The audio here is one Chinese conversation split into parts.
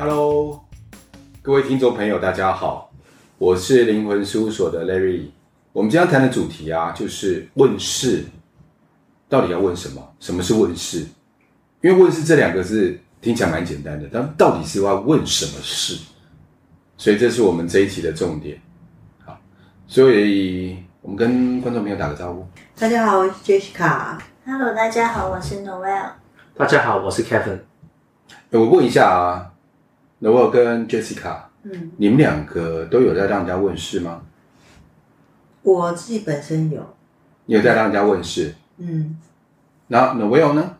Hello，各位听众朋友，大家好，我是灵魂事务所的 Larry。我们今天谈的主题啊，就是问事，到底要问什么？什么是问事？因为问事这两个字听起来蛮简单的，但到底是要问什么事？所以这是我们这一期的重点。好，所以我们跟观众朋友打个招呼。大家好，我是 Jessica。Hello，大家好，我是 Noel。大家好，我是 Kevin。我问一下啊，Noel 跟 Jessica，嗯，你们两个都有在让人家问事吗？我自己本身有。你有在让人家问事？嗯。那 Noel 呢？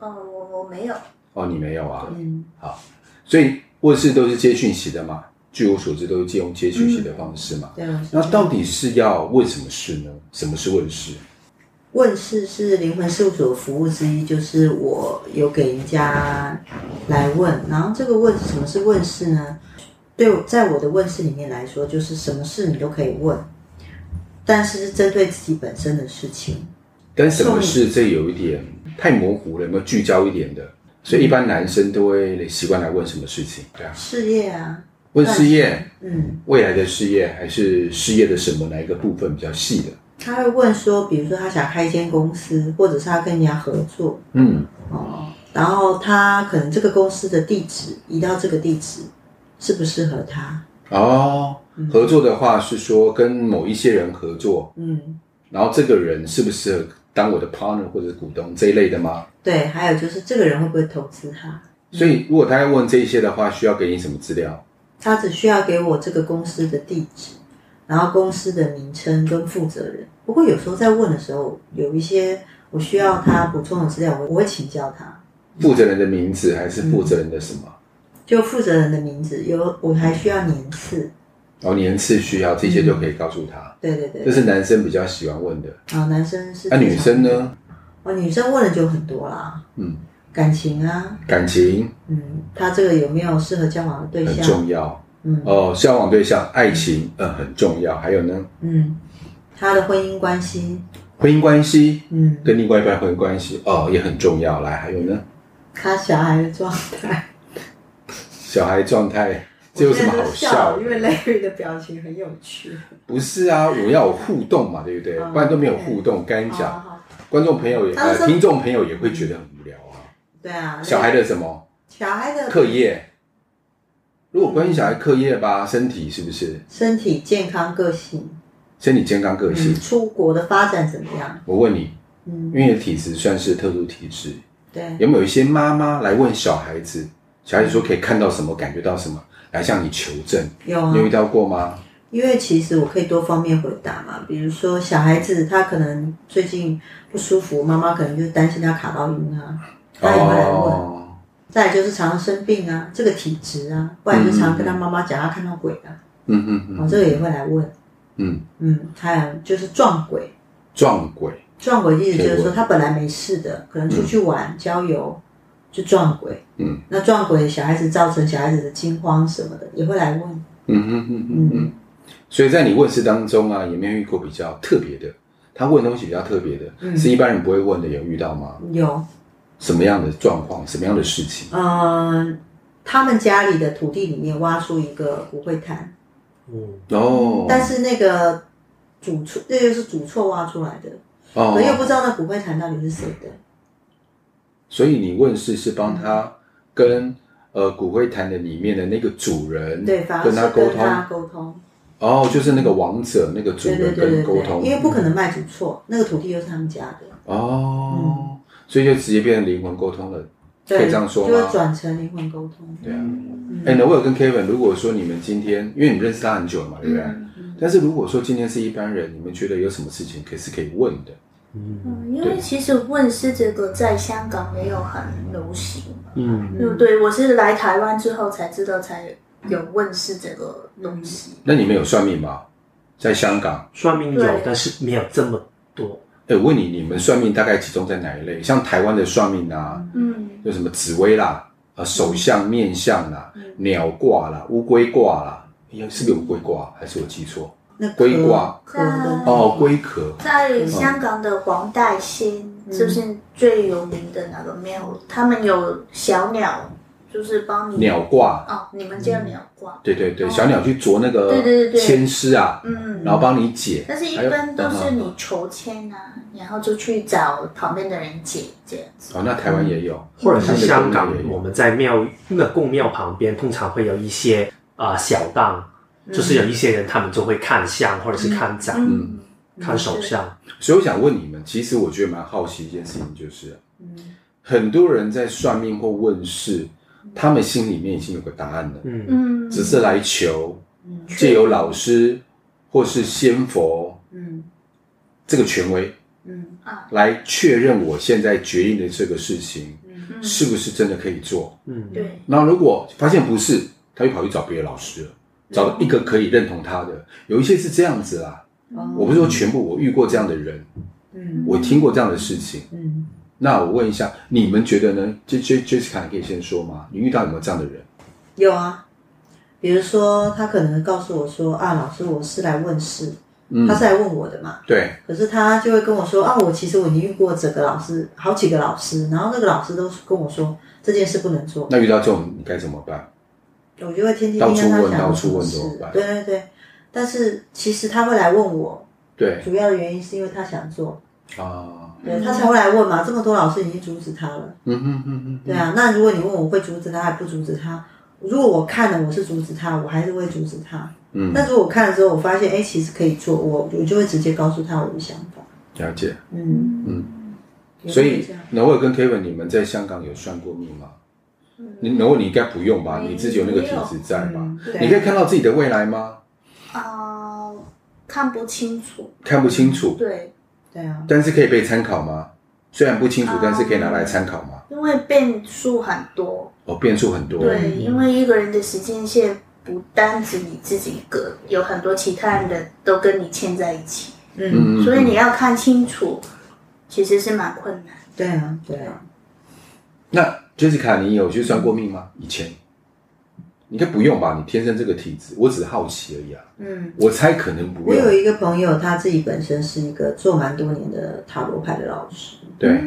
哦，我我没有。哦，你没有啊？嗯。好，所以问事都是接讯息的嘛？据我所知，都是借用接讯息的方式嘛。对啊。那到底是要问什么事呢？什么是问事？问世是灵魂事务所服务之一，就是我有给人家来问，然后这个问什么是问世呢？对，在我的问世里面来说，就是什么事你都可以问，但是是针对自己本身的事情。跟什么事这有一点太模糊了，有没有聚焦一点的？所以一般男生都会习惯来问什么事情？对啊，事业啊。问事业，嗯，未来的事业还是事业的什么哪一个部分比较细的？他会问说，比如说他想开一间公司，或者是他跟人家合作，嗯，哦，然后他可能这个公司的地址移到这个地址，适不适合他？哦，合作的话是说跟某一些人合作，嗯，然后这个人适不适合当我的 partner 或者股东这一类的吗？对，还有就是这个人会不会投资他？所以如果他要问这些的话，需要给你什么资料？他只需要给我这个公司的地址，然后公司的名称跟负责人。不过有时候在问的时候，有一些我需要他补充的资料，我我会请教他。负责人的名字还是负责人的什么？就负责人的名字，有我还需要年次。哦，年次需要这些就可以告诉他。对对对，这是男生比较喜欢问的。啊，男生是。那女生呢？哦，女生问的就很多啦。嗯。感情啊，感情，嗯，他这个有没有适合交往的对象？很重要，嗯，哦，交往对象、爱情，嗯，很重要。还有呢，嗯，他的婚姻关系，婚姻关系，嗯，跟另外一半婚姻关系，哦，也很重要。来，还有呢，他小孩的状态，小孩状态，这有什么好笑？因为 Larry 的表情很有趣。不是啊，我要有互动嘛，对不对？不然都没有互动，跟你讲，观众朋友也，呃，听众朋友也会觉得很无聊啊。对啊，小孩的什么？小孩的课业。如果关心小孩课业吧，身体是不是？身体健康、个性。身体健康、个性。出国的发展怎么样？我问你，嗯，因为体质算是特殊体质，对，有没有一些妈妈来问小孩子？小孩子说可以看到什么，感觉到什么，来向你求证？有啊，你有遇到过吗？因为其实我可以多方面回答嘛，比如说小孩子他可能最近不舒服，妈妈可能就是担心他卡到音啊。他也会来问，oh. 再来就是常常生病啊，这个体质啊，不然就常常跟他妈妈讲他看到鬼啊，嗯嗯嗯，哦，这个也会来问，嗯。嗯，还有就是撞鬼，撞鬼，撞鬼意思就是说他本来没事的，可能出去玩、嗯、郊游就撞鬼，嗯，那撞鬼小孩子造成小孩子的惊慌什么的也会来问，嗯嗯嗯嗯嗯，所以在你问事当中啊，有没有遇过比较特别的？他问东西比较特别的，嗯、是一般人不会问的，有遇到吗？有。什么样的状况？什么样的事情？嗯、呃，他们家里的土地里面挖出一个骨灰坛。嗯哦。但是那个主错，那就是主错挖出来的。哦。可又不知道那骨灰坛到底是谁的。所以你问世是帮他跟、嗯、呃骨灰坛的里面的那个主人对，反而跟他沟通。沟通。哦，就是那个王者，那个主人跟沟通。因为不可能卖主错，那个土地又是他们家的。哦。嗯所以就直接变成灵魂沟通了，可以这样说吗？就会转成灵魂沟通。对啊，哎、嗯，那我有跟 Kevin，如果说你们今天，因为你们认识他很久了嘛，对不对？但是如果说今天是一般人，你们觉得有什么事情可以是可以问的？嗯，因为其实问事这个在香港没有很流行，嗯，对不对？我是来台湾之后才知道才有问事这个东西。那你们有算命吗？在香港算命有，但是没有这么多。哎，我问你，你们算命大概集中在哪一类？像台湾的算命啊，嗯，有什么紫微啦，啊，手相、面相啦，鸟卦啦，乌龟卦啦，哎，是不是有乌龟卦？还是我记错？那龟卦哦，龟壳。在香港的黄大仙，就是最有名的那个庙，他们有小鸟就是帮你鸟挂。哦，你们叫鸟挂。对对对，哦小鸟去啄那个对对对对签诗啊，嗯，然后帮你解。但是一般都是你求签啊，然后就去找旁边的人解这样子。哦，那台湾也有，或者是香港我们在庙那个宫庙旁边，通常会有一些啊、呃小档，就是有一些人他们就会看相或者是看掌、嗯，看手相。所以我想问你们，其实我觉得蛮好奇一件事情，就是，嗯很多人在算命或问事，他们心里面已经有个答案了，嗯。嗯，只是来求借由老师或是仙佛嗯。这个权威嗯。啊。来确认我现在决定的这个事情嗯。是不是真的可以做。嗯，对，那如果发现不是，他又跑去找别的老师了，找到一个可以认同他的。有一些是这样子啦，哦。我不是说全部，我遇过这样的人，嗯。我听过这样的事情。嗯，那我问一下，你们觉得呢？J J Jessica，你可以先说吗？你遇到有没有这样的人？有啊，比如说他可能告诉我说啊，老师，我是来问事，他是来问我的嘛。对，可是他就会跟我说啊，我其实我已经遇过整个老师，好几个老师，然后那个老师都跟我说这件事不能做，那遇到这种你该怎么办？我就会天天到处盯着他讲问到处问怎么办？对对对，但是其实他会来问我，对。主要的原因是因为他想做，啊，对他才会来问嘛。这么多老师已经阻止他了，嗯哼哼哼，对啊。那如果你问我会阻止他还不阻止他？如果我看了我是阻止他，我还是会阻止他。嗯，但如果我看了之后，我发现哎，其实可以做，我我就会直接告诉他我的想法。了解。嗯嗯，所以会这样挪尔跟 Kevin，你们在香港有算过命吗？你那我，你应该不用吧？你自己有那个体质在吧？你可以看到自己的未来吗？啊，看不清楚，看不清楚，对，对啊，但是可以被参考吗？虽然不清楚，但是可以拿来参考吗？因为变数很多，哦，变数很多。对，因为一个人的时间线不单止你自己一个，有很多其他人的都跟你牵在一起，嗯，嗯，所以你要看清楚，其实是蛮困难。对啊，对啊。那 Jessica，你有去算过命吗？以前？应该不用吧？你天生这个体质，我只是好奇而已啊。嗯，我猜可能不用。我有一个朋友，他自己本身是一个做蛮多年的塔罗牌的老师，对，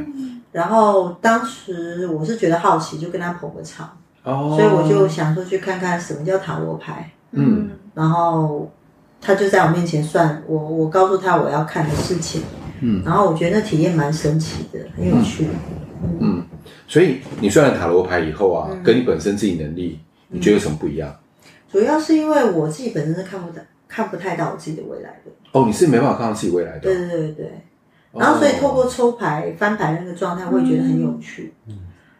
然后当时我是觉得好奇，就跟他捧个场，哦，所以我就想说去看看什么叫塔罗牌，嗯然后他就在我面前算，我我告诉他我要看的事情，嗯然后我觉得那体验蛮神奇的，很有趣，嗯，所以你算了塔罗牌以后啊，嗯跟你本身自己能力，你觉得有什么不一样？主要是因为我自己本身是看不到看不太到我自己的未来的，哦，你是没办法看到自己未来的对哦。对对对。然后所以透过抽牌、翻牌那个状态，我也觉得很有趣。嗯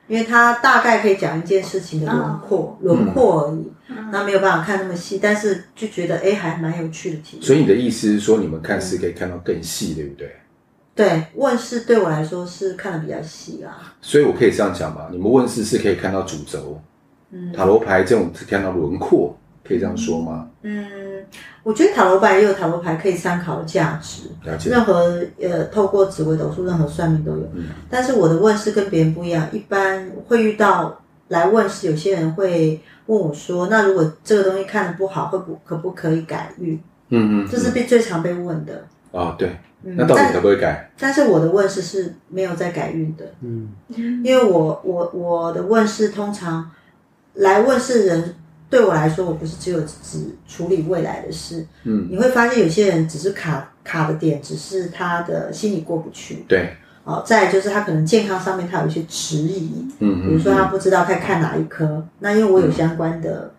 因为它大概可以讲一件事情的轮廓，轮廓而已，那没有办法看那么细，但是就觉得哎，还蛮有趣的体验。所以你的意思是说，你们看是可以看到更细，对不对？对，问世对我来说是看的比较细啦。所以我可以这样讲吧，你们问世是可以看到主轴，嗯塔罗牌这种是看到轮廓，可以这样说吗？嗯，我觉得塔罗牌也有塔罗牌可以参考的价值。了解。任何呃，透过紫微斗数，任何算命都有。嗯但是我的问事跟别人不一样，一般会遇到来问事，有些人会问我说：“那如果这个东西看的不好，会不可不可以改运？”嗯嗯，这是被最常被问的。哦，对，嗯那到底可不可以改？但是我的问事是没有在改运的，嗯，因为我我我的问事通常来问事人对我来说，我不是只有只处理未来的事。嗯，你会发现有些人只是卡卡的点，只是他的心里过不去。对，哦，再来就是他可能健康上面他有一些迟疑，嗯嗯，比如说他不知道该看哪一科，那因为我有相关的、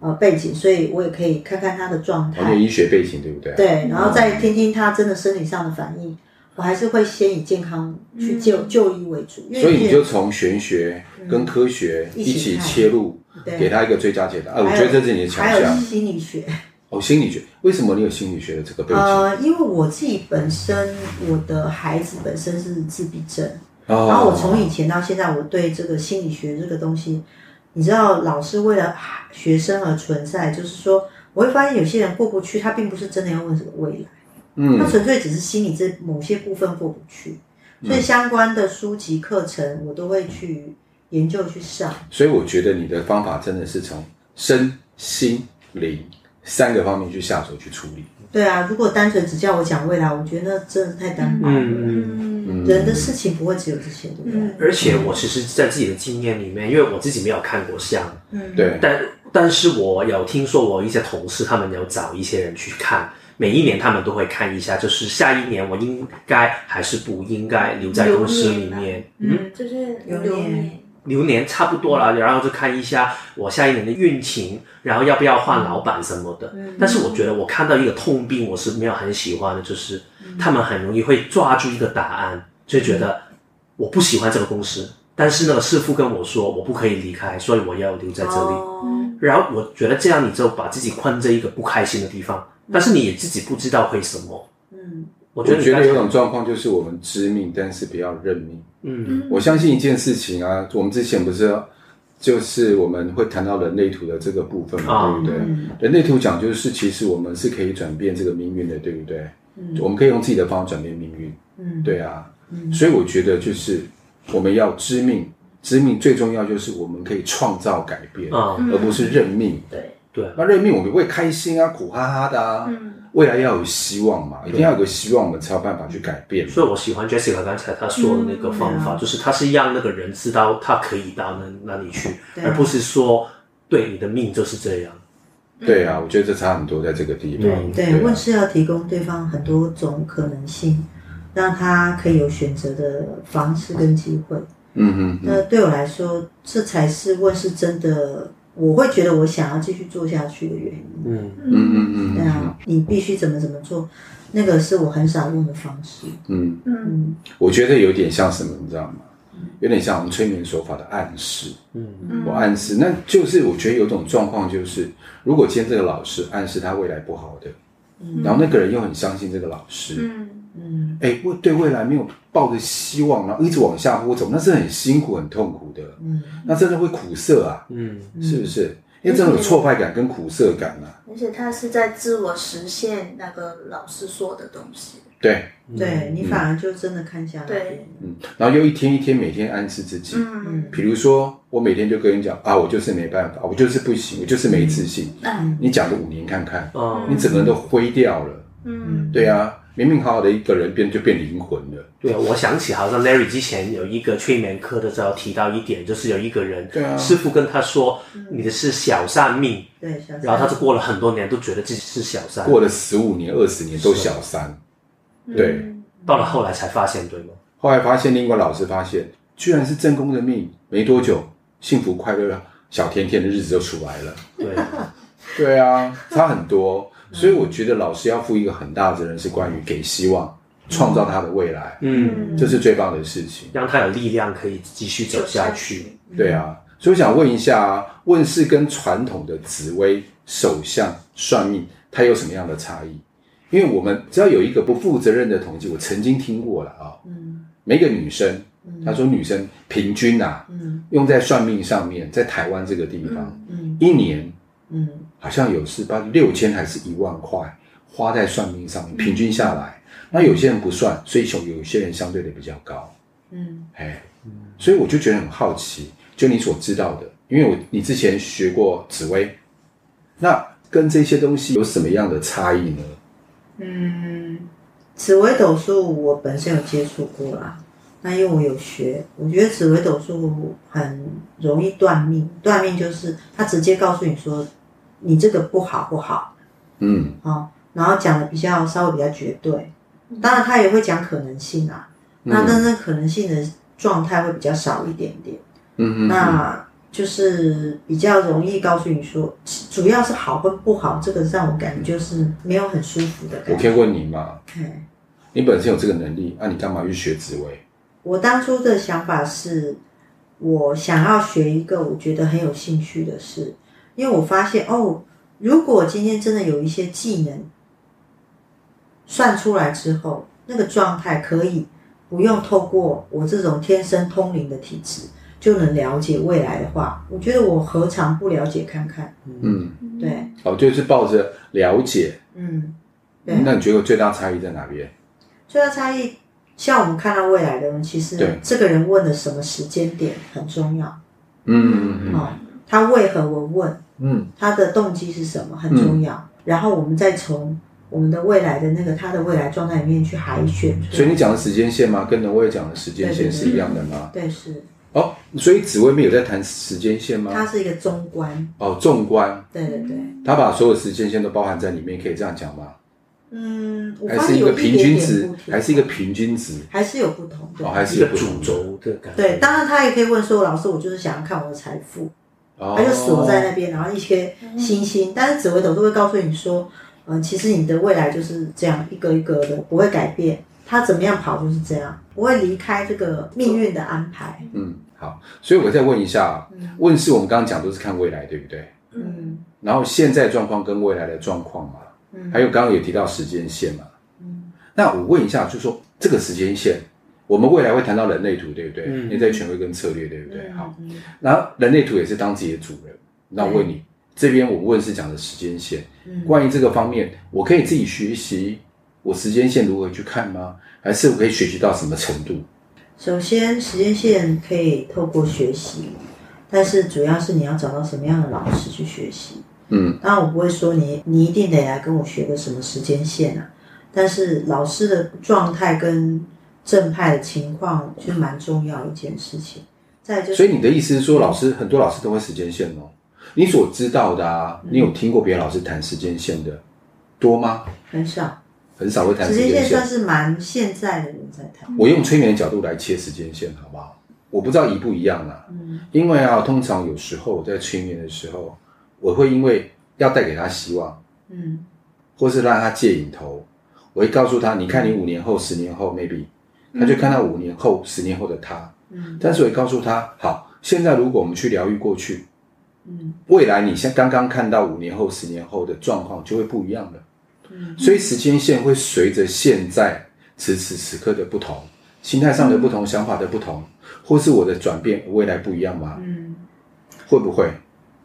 呃背景，所以我也可以看看他的状哦，你有态，医学背景，对不对？对，然后再听听他真的生理上的反应。我还是会先以健康去就、就医为主，所以你就从玄学跟科学嗯一起切入，对给他一个最佳解答。啊，我觉得这是你的强还有项。心理学，哦，心理学，为什么你有心理学的这个背景？呃，因为我自己本身我的孩子本身是自闭症。哦，然后我从以前到现在，我对这个心理学这个东西，你知道，老师为了学生而存在，就是说，我会发现有些人过不去，他并不是真的要问什么未来，嗯他纯粹只是心理这某些部分过不去，所以相关的书籍课程我都会去研究去上。所以我觉得你的方法真的是从身心灵三个方面去下手去处理。对啊，如果单纯只叫我讲未来，我觉得那真的太单薄了。嗯嗯嗯人的事情不会只有这些，对不对？嗯而且我其实，在自己的经验里面，因为我自己没有看过相，嗯，对，但但是我有听说我一些同事他们有找一些人去看，每一年他们都会看一下，就是下一年我应该还是不应该留在公司里面。嗯，就是流流年。年，流年差不多了，然后就看一下我下一年的运情，然后要不要换老板什么的。嗯。但是我觉得我看到一个痛病，我是没有很喜欢的，就是他们很容易会抓住一个答案，就觉得我不喜欢这个公司，但是那个师傅跟我说我不可以离开，所以我要留在这里。哦。然后我觉得这样你就把自己困在一个不开心的地方，但是你也自己不知道为什么。嗯我觉得有种状况就是我们知命，但是不要认命。嗯我相信一件事情啊，我们之前不是就是我们会谈到人类图的这个部分嘛，啊对不对？嗯人类图讲就是，其实我们是可以转变这个命运的，对不对？嗯我们可以用自己的方法转变命运，嗯，对啊。所以我觉得就是我们要知命，知命最重要就是我们可以创造改变，啊、而不是认命。对，对，那认命我们会开心啊，苦哈哈的啊。嗯未来要有希望嘛，一定要有个希望，我们才有办法去改变。所以我喜欢 Jessica 刚才她说的那个方法，嗯就是他是让那个人知道他可以到那那里去，而不是说对你的命就是这样。对啊，我觉得这差很多，在这个地方。嗯对，啊问是要提供对方很多种可能性，让他可以有选择的方式跟机会。嗯嗯嗯，那对我来说，这才是问是真的，我会觉得我想要继续做下去的原因。嗯嗯嗯嗯对啊，你必须怎么怎么做，那个是我很少用的方式。嗯，嗯嗯我觉得有点像什么，你知道吗？有点像我们催眠手法的暗示。嗯我暗示，那就是我觉得有种状况，就是如果今天这个老师暗示他未来不好的，然后那个人又很相信这个老师，嗯嗯。哎，我对未来没有抱着希望，然后一直往下坡走，那是很辛苦、很痛苦的，嗯。那真的会苦涩啊，嗯。是不是？因为这种有挫败感跟苦涩感啊，而且他是在自我实现那个老师说的东西。对，对你反而就真的看下来。对嗯，然后又一天一天每天暗示自己，嗯。比如说我每天就跟你讲啊，我就是没办法，我就是不行，我就是没自信，嗯。你讲个五年看看，哦你整个人都灰掉了，嗯。对啊，明明好好的一个人变就变灵魂了。对，我想起好像 Larry 之前有一个催眠课的时候提到一点，就是有一个人，对啊师傅跟他说，你的是小三命，对，小然后他就过了很多年都觉得自己是小三，过了十五年、二十年都小三，对。嗯到了后来才发现，对吗？后来发现，另外老师发现，居然是正宫的命，没多久，幸福快乐、小甜甜的日子就出来了。对，对啊，差很多。所以我觉得老师要负一个很大的责任，是关于给希望，创造他的未来，嗯，这是最棒的事情。让他有力量可以继续走下去。对啊，所以我想问一下啊，问事跟传统的紫微、手相、算命，它有什么样的差异？因为我们只要有一个不负责任的统计，我曾经听过了啊，嗯每个女生，她说女生平均啊，嗯。用在算命上面，在台湾这个地方，嗯。一年嗯好像有是把六千还是一万块花在算命上面，平均下来，那有些人不算，所以有有些人相对的比较高，嗯哎，所以我就觉得很好奇，就你所知道的，因为我你之前学过紫薇，那跟这些东西有什么样的差异呢？嗯，紫微斗数我本身有接触过啦。那因为我有学，我觉得紫微斗数很容易断命。断命就是他直接告诉你说，你这个不好不好，嗯哦，然后讲的比较稍微比较绝对。当然他也会讲可能性啊，那嗯但是可能性的状态会比较少一点点。嗯嗯，那就是比较容易告诉你说，主要是好跟不好，这个让我感觉就是没有很舒服的我感觉。可以问你嘛？哎你本身有这个能力，那、你干嘛去学紫微？我当初的想法是，我想要学一个我觉得很有兴趣的事，因为我发现哦，如果今天真的有一些技能算出来之后，那个状态可以不用透过我这种天生通灵的体质就能了解未来的话，我觉得我何尝不了解看看？嗯，对，哦，就是抱着了解，嗯，对。那你觉得最大差异在哪边？最大差异，像我们看到未来的人，其实对这个人问的什么时间点很重要。嗯嗯哦，他为何我问？嗯他的动机是什么很重要。然后我们再从我们的未来的那个他的未来状态里面去海选。所以你讲的时间线吗？跟农卫讲的时间线是一样的吗？对，是。哦，所以紫微没有在谈时间线吗？它是一个中观。哦，纵观。对对对。他把所有时间线都包含在里面，可以这样讲吗？嗯，还是一个平均值，还是一个平均值，还是有不同的。哦，还是一个主轴的感觉。对，当然他也可以问说：“老师，我就是想要看我的财富。”哦。他就锁在那边，然后一些星星，但是紫微斗数会告诉你说：“嗯，其实你的未来就是这样一个一个的，不会改变。他怎么样跑就是这样，不会离开这个命运的安排。”嗯，好，所以我再问一下，问事我们刚刚讲都是看未来，对不对？嗯。然后现在状况跟未来的状况嘛。嗯，还有刚刚也提到时间线嘛，嗯，那我问一下，就是说这个时间线，我们未来会谈到人类图，对不对？嗯，内在权威跟策略，对不对？好，然后人类图也是当自己的主人。那我问你，这边我问是讲的时间线，关于这个方面，我可以自己学习，我时间线如何去看吗？还是我可以学习到什么程度？首先，时间线可以透过学习，但是主要是你要找到什么样的老师去学习。嗯，当然我不会说你你一定得来跟我学个什么时间线啊，但是老师的状态跟正派的情况就蛮重要一件事情。再就是，所以你的意思是说，老师很多老师都会时间线哦？你所知道的啊，你有听过别的老师谈时间线的多吗？很少，很少会谈时间线。时间线算是蛮现在的人在谈。我用催眠的角度来切时间线，好不好？我不知道一不一样啊。嗯，因为啊，通常有时候我在催眠的时候。我会因为要带给他希望，嗯，或是让他戒瘾头，我会告诉他，你看你五年后、十年后，maybe，他就看到五年后、十年后的他，嗯，但是我也告诉他，好，现在如果我们去疗愈过去，嗯，未来你像刚刚看到五年后、十年后的状况就会不一样了，嗯，所以时间线会随着现在此时此刻的不同，心态上的不同，想法的不同，或是我的转变，未来不一样吗？嗯，会不会？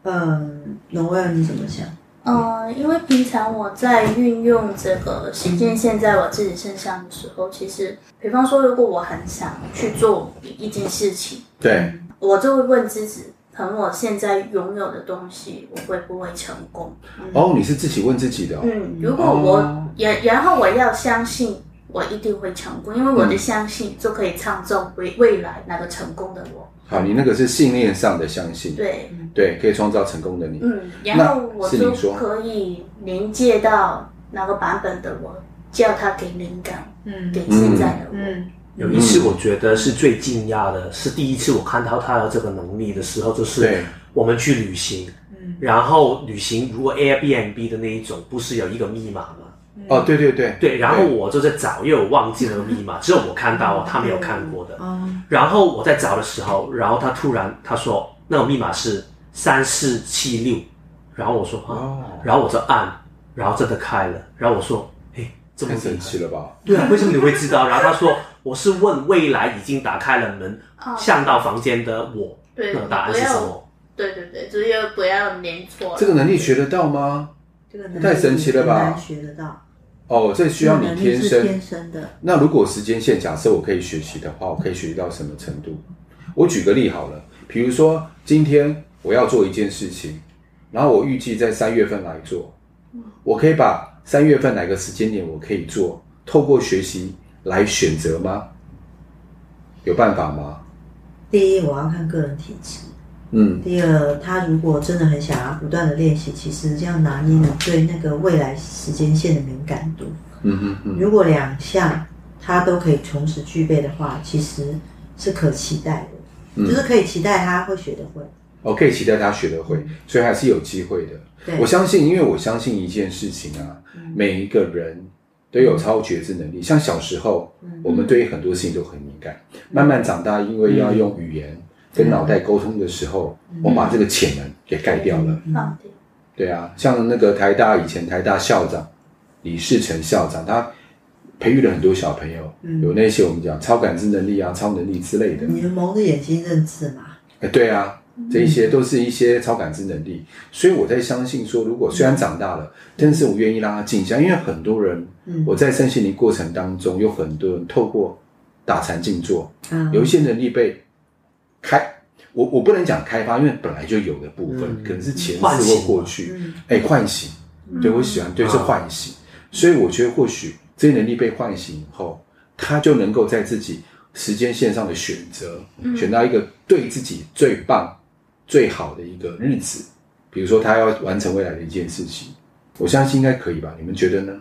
嗯，能问你怎么想？嗯，因为平常我在运用这个时间线在我自己身上的时候，其实，比方说，如果我很想去做一件事情，对，我就会问自己，凭我现在拥有的东西，我会不会成功？嗯、哦，你是自己问自己的、哦。嗯，如果我然，然后我要相信我一定会成功，因为我的相信就可以创造未未来那个成功的我。好，你那个是信念上的相信，对。对，可以创造成功的你。嗯，然后我就可以连接到哪个版本的我，叫他给灵感，嗯，给现在的我。嗯，有一次我觉得是最惊讶的，是第一次我看到他的这个能力的时候，就是我们去旅行，嗯，然后旅行如果 Airbnb 的那一种，不是有一个密码吗？哦，对对对对，然后我就在找，因为我忘记那个密码，只有我看到，他没有看过的。然后我在找的时候，然后他突然他说那个密码是三四七六，然后我说啊，然后我就按，然后真的开了，然后我说，哎，这么神奇了吧？对啊，为什么你会知道？然后他说我是问未来已经打开了门，向到房间的我，那答案是什么？对对对，只有不要连错。这个能力学得到吗？这个能力太神奇了吧？学得到。哦，这需要你天生。天生的。那如果时间线假设我可以学习的话，我可以学习到什么程度？我举个例好了，比如说今天我要做一件事情，然后我预计在三月份来做，我可以把三月份哪个时间点我可以做，透过学习来选择吗？有办法吗？第一，我要看个人体质。嗯，第二，他如果真的很想要不断的练习，其实这样拿捏你对那个未来时间线的敏感度。嗯嗯嗯。如果两项他都可以同时具备的话，其实是可期待的，嗯、就是可以期待他会学得会。哦，可以期待他学得会，所以还是有机会的。对，我相信，因为我相信一件事情啊，嗯、每一个人都有超觉知能力。像小时候，嗯、我们对于很多事情都很敏感，嗯、慢慢长大，因为要用语言。嗯跟脑袋沟通的时候，嗯、我把这个潜能给盖掉了。嗯、对啊，像那个台大以前台大校长李世成校长，他培育了很多小朋友，嗯、有那些我们讲超感知能力啊、超能力之类的。你们蒙着眼睛认字嘛？哎，对啊，这一些都是一些超感知能力。所以我在相信说，如果虽然长大了，但是我愿意让他静下，因为很多人，嗯、我在身心灵过程当中，有很多人透过打禅静坐，嗯、有一些能力被。开，我我不能讲开发，因为本来就有的部分，可能是前世或过去，哎，唤醒，对我喜欢，对是唤醒，所以我觉得或许这些能力被唤醒以后，他就能够在自己时间线上的选择，嗯、选到一个对自己最棒、最好的一个日子。比如说，他要完成未来的一件事情，我相信应该可以吧？你们觉得呢？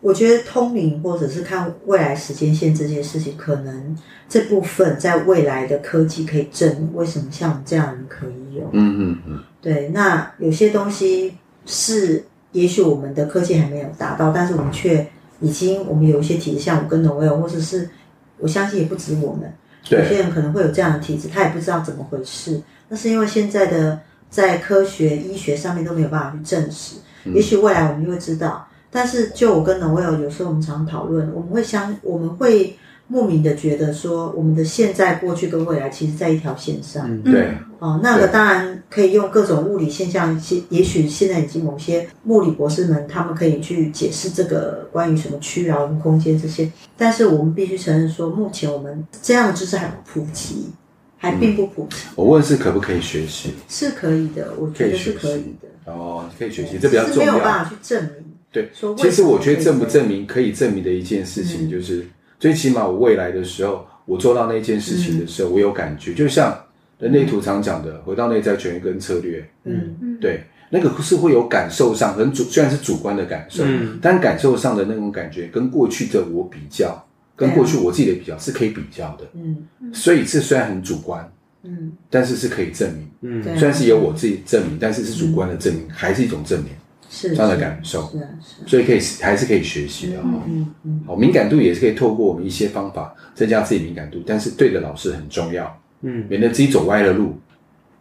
我觉得通灵或者是看未来时间线这件事情，可能这部分在未来的科技可以证明为什么像我们这样人可以有。嗯嗯嗯。对，那有些东西是也许我们的科技还没有达到，但是我们却已经我们有一些体质，像我跟 Noelle，或者是我相信也不止我们，有些人可能会有这样的体质，他也不知道怎么回事。那是因为现在的在科学医学上面都没有办法去证实，也许未来我们就会知道。但是就我跟 Noelle 有时候我们常讨论，我们会相我们会。莫名的觉得说，我们的现在、过去跟未来，其实在一条线上。嗯、对。哦，那个当然可以用各种物理现象，现也许现在已经某些物理博士们，他们可以去解释这个关于什么屈饶空间这些。但是我们必须承认说，目前我们这样的知识还不普及，还并不普及。嗯、我问是可不可以学习？是可以的，我觉得是可以的。哦，可以学习，这比较重要。是没有办法去证明。对，其实我觉得证不证明可以证明的一件事情就是。嗯最起码我未来的时候，我做到那件事情的时候，嗯、我有感觉，就像人类图常讲的，嗯、回到内在权威跟策略，嗯。嗯，对，那个是会有感受上很主，虽然是主观的感受，嗯，但感受上的那种感觉跟过去的我比较，跟过去我自己的比较是可以比较的，嗯，所以这虽然很主观，嗯，但是是可以证明，嗯，虽然是由我自己证明，但是是主观的证明，还是一种证明。是这样的感受，是啊，是啊，所以可以还是可以学习的哈。嗯嗯，好，敏感度也是可以透过我们一些方法增加自己敏感度，但是对的老师很重要，嗯，免得自己走歪了路，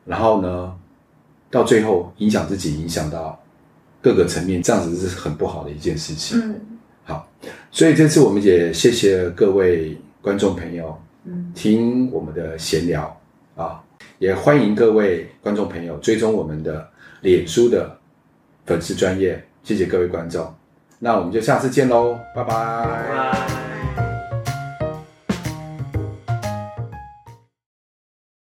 然后呢，到最后影响自己，影响到各个层面，这样子是很不好的一件事情。嗯，好，所以这次我们也谢谢各位观众朋友，嗯，听我们的闲聊啊，也欢迎各位观众朋友追踪我们的脸书的。粉丝专业，谢谢各位观众，那我们就下次见喽，拜拜。拜拜。